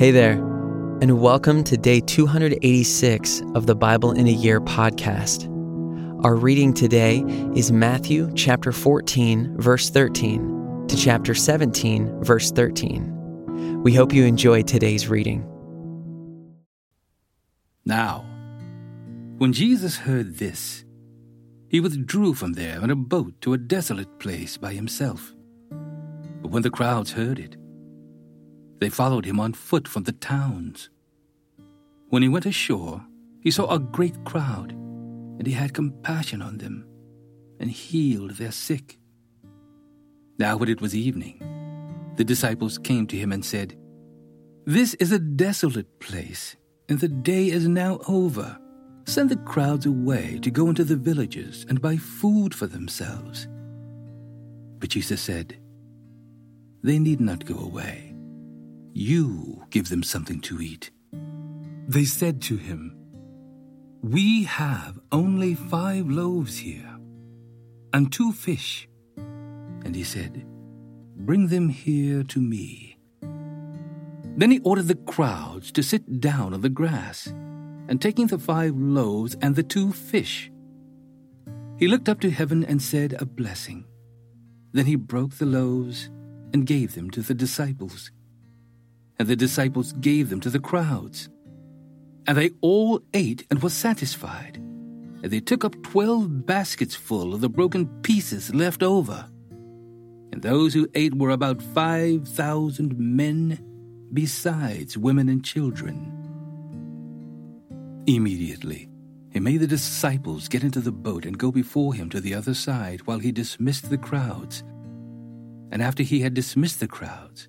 Hey there, and welcome to day 286 of the Bible in a Year podcast. Our reading today is Matthew chapter 14, verse 13 to chapter 17, verse 13. We hope you enjoy today's reading. Now, when Jesus heard this, he withdrew from there in a boat to a desolate place by himself. But when the crowds heard it, they followed him on foot from the towns. When he went ashore, he saw a great crowd, and he had compassion on them, and healed their sick. Now, when it was evening, the disciples came to him and said, This is a desolate place, and the day is now over. Send the crowds away to go into the villages and buy food for themselves. But Jesus said, They need not go away you give them something to eat. They said to him, We have only five loaves here, and two fish. And he said, Bring them here to me. Then he ordered the crowds to sit down on the grass, and taking the five loaves and the two fish, he looked up to heaven and said a blessing. Then he broke the loaves and gave them to the disciples and the disciples gave them to the crowds. And they all ate and were satisfied. And they took up twelve baskets full of the broken pieces left over. And those who ate were about five thousand men, besides women and children. Immediately, he made the disciples get into the boat and go before him to the other side while he dismissed the crowds. And after he had dismissed the crowds,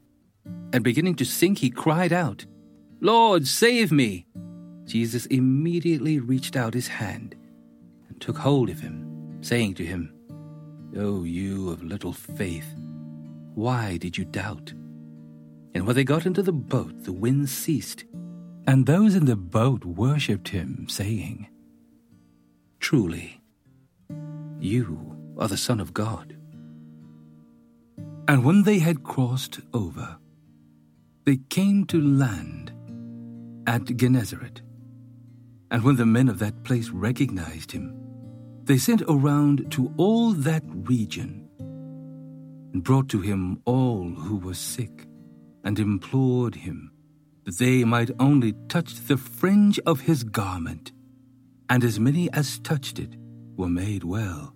and beginning to sink, he cried out, Lord, save me! Jesus immediately reached out his hand and took hold of him, saying to him, O you of little faith, why did you doubt? And when they got into the boat, the wind ceased, and those in the boat worshipped him, saying, Truly, you are the Son of God. And when they had crossed over, they came to land at Gennesaret. And when the men of that place recognized him, they sent around to all that region and brought to him all who were sick and implored him that they might only touch the fringe of his garment, and as many as touched it were made well.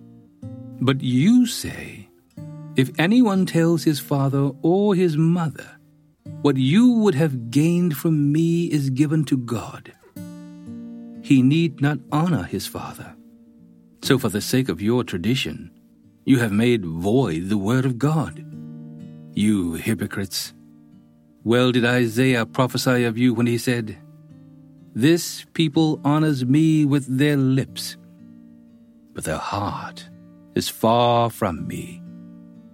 But you say, if anyone tells his father or his mother, what you would have gained from me is given to God, he need not honor his father. So, for the sake of your tradition, you have made void the word of God. You hypocrites! Well did Isaiah prophesy of you when he said, This people honors me with their lips, but their heart is far from me.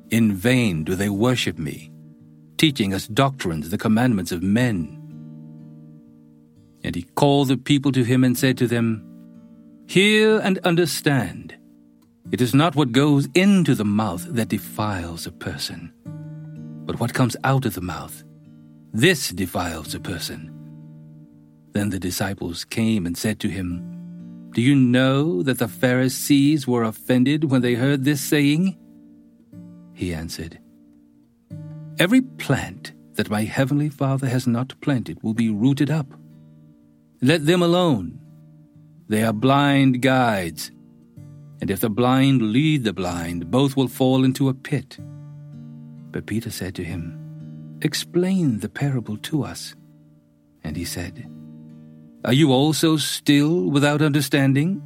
In vain do they worship me, teaching us doctrines, the commandments of men. And he called the people to him and said to them, Hear and understand. It is not what goes into the mouth that defiles a person, but what comes out of the mouth. This defiles a person. Then the disciples came and said to him, Do you know that the Pharisees were offended when they heard this saying? He answered, Every plant that my heavenly Father has not planted will be rooted up. Let them alone. They are blind guides. And if the blind lead the blind, both will fall into a pit. But Peter said to him, Explain the parable to us. And he said, Are you also still without understanding?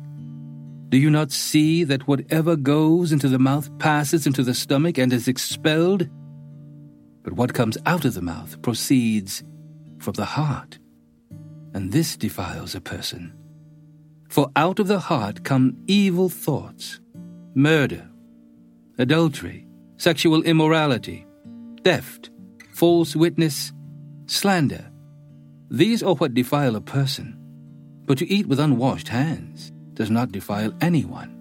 Do you not see that whatever goes into the mouth passes into the stomach and is expelled? But what comes out of the mouth proceeds from the heart, and this defiles a person. For out of the heart come evil thoughts, murder, adultery, sexual immorality, theft, false witness, slander. These are what defile a person. But to eat with unwashed hands does not defile anyone.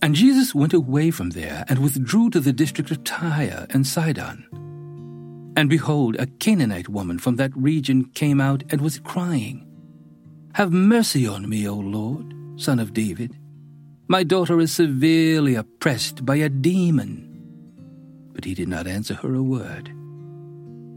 And Jesus went away from there and withdrew to the district of Tyre and Sidon. And behold, a Canaanite woman from that region came out and was crying, Have mercy on me, O Lord, son of David. My daughter is severely oppressed by a demon. But he did not answer her a word.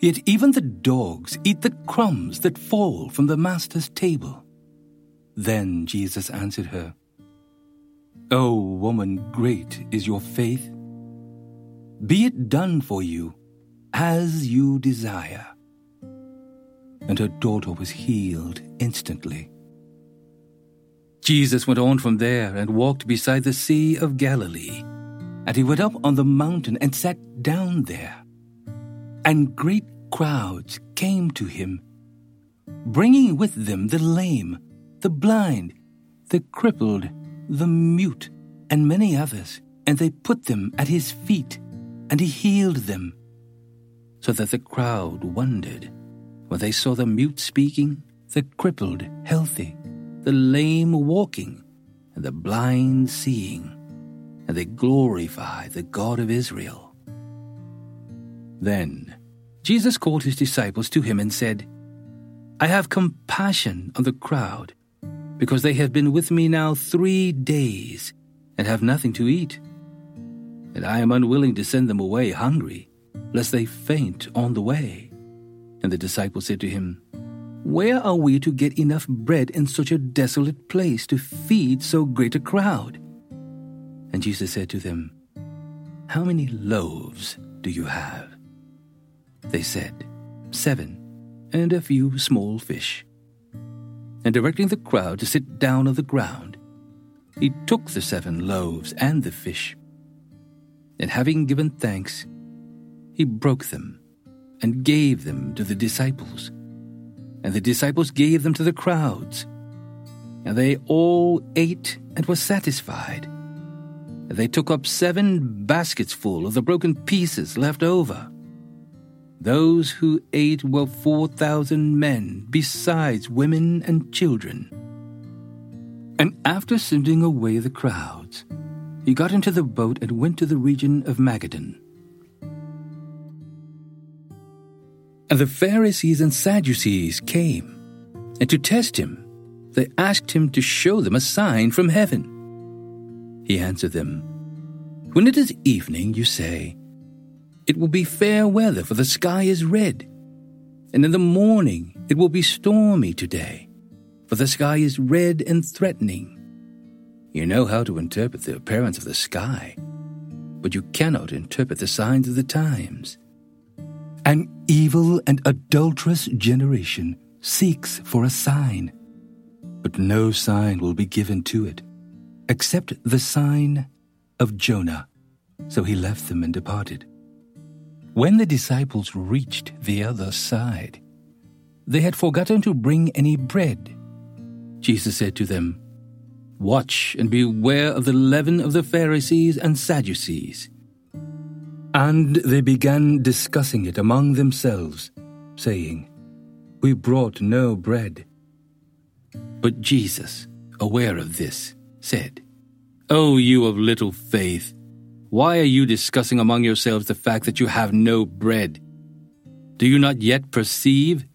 Yet even the dogs eat the crumbs that fall from the Master's table. Then Jesus answered her, O woman, great is your faith. Be it done for you as you desire. And her daughter was healed instantly. Jesus went on from there and walked beside the Sea of Galilee. And he went up on the mountain and sat down there. And great crowds came to him, bringing with them the lame, the blind, the crippled, the mute, and many others, and they put them at his feet, and he healed them. So that the crowd wondered when they saw the mute speaking, the crippled healthy, the lame walking, and the blind seeing, and they glorified the God of Israel. Then Jesus called his disciples to him and said, I have compassion on the crowd because they have been with me now three days and have nothing to eat. And I am unwilling to send them away hungry, lest they faint on the way. And the disciples said to him, Where are we to get enough bread in such a desolate place to feed so great a crowd? And Jesus said to them, How many loaves do you have? They said, Seven, and a few small fish and directing the crowd to sit down on the ground, he took the seven loaves and the fish, and having given thanks, he broke them and gave them to the disciples, and the disciples gave them to the crowds, and they all ate and were satisfied. And they took up seven baskets full of the broken pieces left over. Those who ate were 4,000 men, besides women and children. And after sending away the crowds, he got into the boat and went to the region of Magadan. And the Pharisees and Sadducees came, and to test him, they asked him to show them a sign from heaven. He answered them, When it is evening, you say, it will be fair weather, for the sky is red. And in the morning it will be stormy today, for the sky is red and threatening. You know how to interpret the appearance of the sky, but you cannot interpret the signs of the times. An evil and adulterous generation seeks for a sign, but no sign will be given to it, except the sign of Jonah. So he left them and departed. When the disciples reached the other side, they had forgotten to bring any bread. Jesus said to them, Watch and beware of the leaven of the Pharisees and Sadducees. And they began discussing it among themselves, saying, We brought no bread. But Jesus, aware of this, said, O you of little faith, why are you discussing among yourselves the fact that you have no bread? Do you not yet perceive?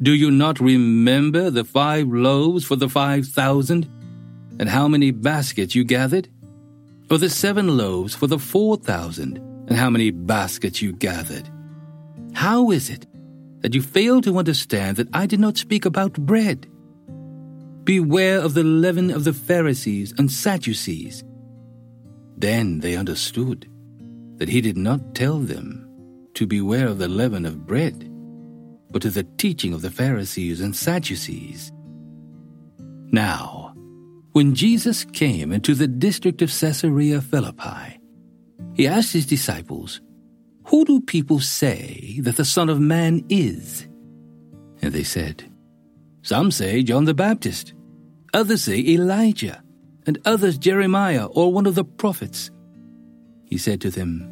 Do you not remember the five loaves for the five thousand? And how many baskets you gathered? Or the seven loaves for the four thousand? And how many baskets you gathered? How is it that you fail to understand that I did not speak about bread? Beware of the leaven of the Pharisees and Sadducees. Then they understood that he did not tell them to beware of the leaven of bread, but of the teaching of the Pharisees and Sadducees. Now, when Jesus came into the district of Caesarea Philippi, he asked his disciples, Who do people say that the Son of Man is? And they said, Some say John the Baptist, others say Elijah and others Jeremiah or one of the prophets. He said to them,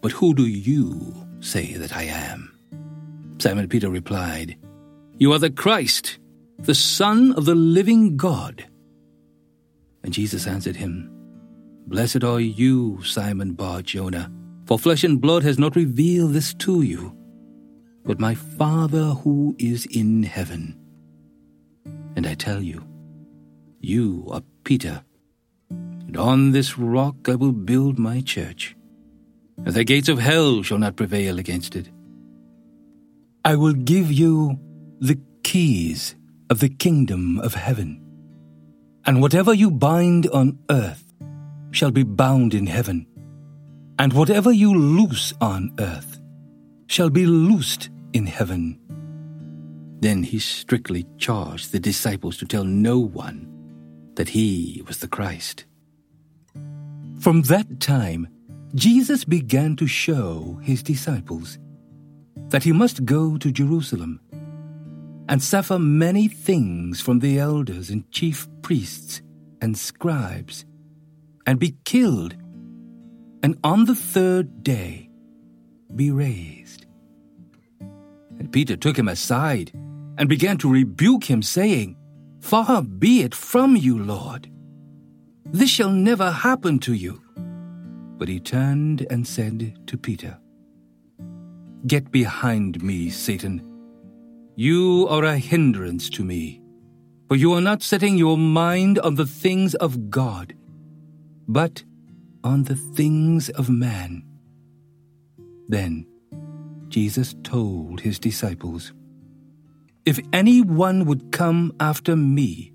But who do you say that I am? Simon Peter replied, You are the Christ, the Son of the living God. And Jesus answered him, Blessed are you, Simon Bar Jonah, for flesh and blood has not revealed this to you, but my Father who is in heaven. And I tell you, you are Peter, and on this rock I will build my church, and the gates of hell shall not prevail against it. I will give you the keys of the kingdom of heaven, and whatever you bind on earth shall be bound in heaven, and whatever you loose on earth shall be loosed in heaven. Then he strictly charged the disciples to tell no one that he was the Christ. From that time, Jesus began to show his disciples that he must go to Jerusalem and suffer many things from the elders and chief priests and scribes, and be killed, and on the third day be raised. And Peter took him aside and began to rebuke him, saying, Far be it from you, Lord. This shall never happen to you. But he turned and said to Peter, Get behind me, Satan. You are a hindrance to me, for you are not setting your mind on the things of God, but on the things of man. Then Jesus told his disciples, if anyone would come after me,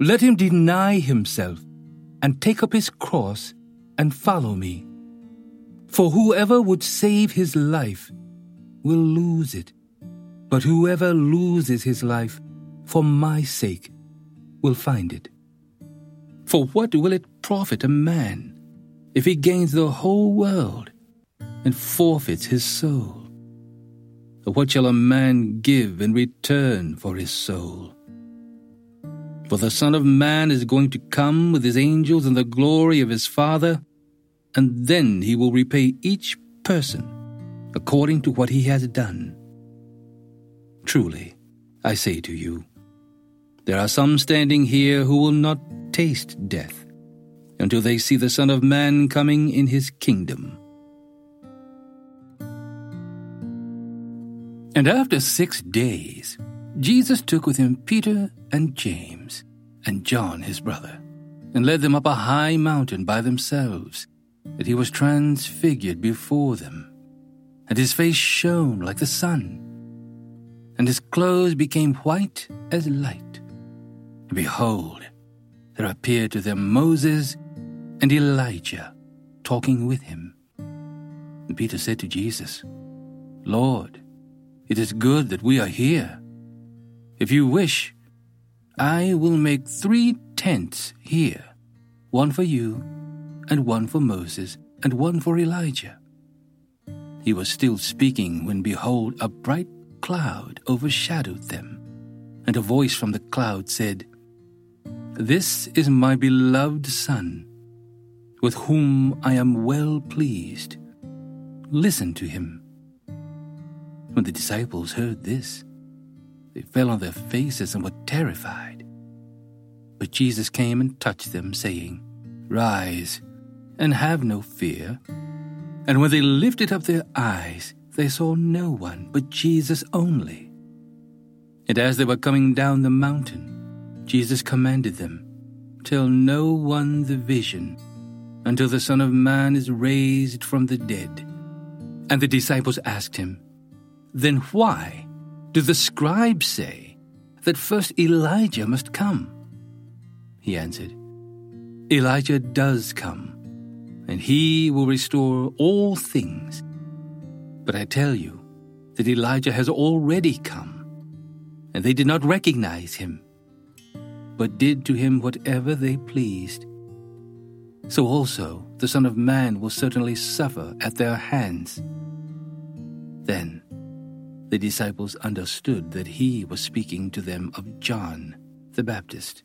let him deny himself and take up his cross and follow me. For whoever would save his life will lose it, but whoever loses his life for my sake will find it. For what will it profit a man if he gains the whole world and forfeits his soul? What shall a man give in return for his soul? For the Son of Man is going to come with his angels in the glory of his Father, and then he will repay each person according to what he has done. Truly, I say to you, there are some standing here who will not taste death until they see the Son of Man coming in his kingdom. And after six days, Jesus took with him Peter and James and John his brother, and led them up a high mountain by themselves, that he was transfigured before them. And his face shone like the sun, and his clothes became white as light. And behold, there appeared to them Moses and Elijah talking with him. And Peter said to Jesus, Lord, it is good that we are here. If you wish, I will make three tents here one for you, and one for Moses, and one for Elijah. He was still speaking when behold, a bright cloud overshadowed them, and a voice from the cloud said, This is my beloved Son, with whom I am well pleased. Listen to him. When the disciples heard this, they fell on their faces and were terrified. But Jesus came and touched them, saying, Rise, and have no fear. And when they lifted up their eyes, they saw no one but Jesus only. And as they were coming down the mountain, Jesus commanded them, Tell no one the vision until the Son of Man is raised from the dead. And the disciples asked him, Then why do the scribes say that first Elijah must come? He answered, Elijah does come, and he will restore all things. But I tell you that Elijah has already come, and they did not recognize him, but did to him whatever they pleased. So also the Son of Man will certainly suffer at their hands. Then the disciples understood that he was speaking to them of John the Baptist.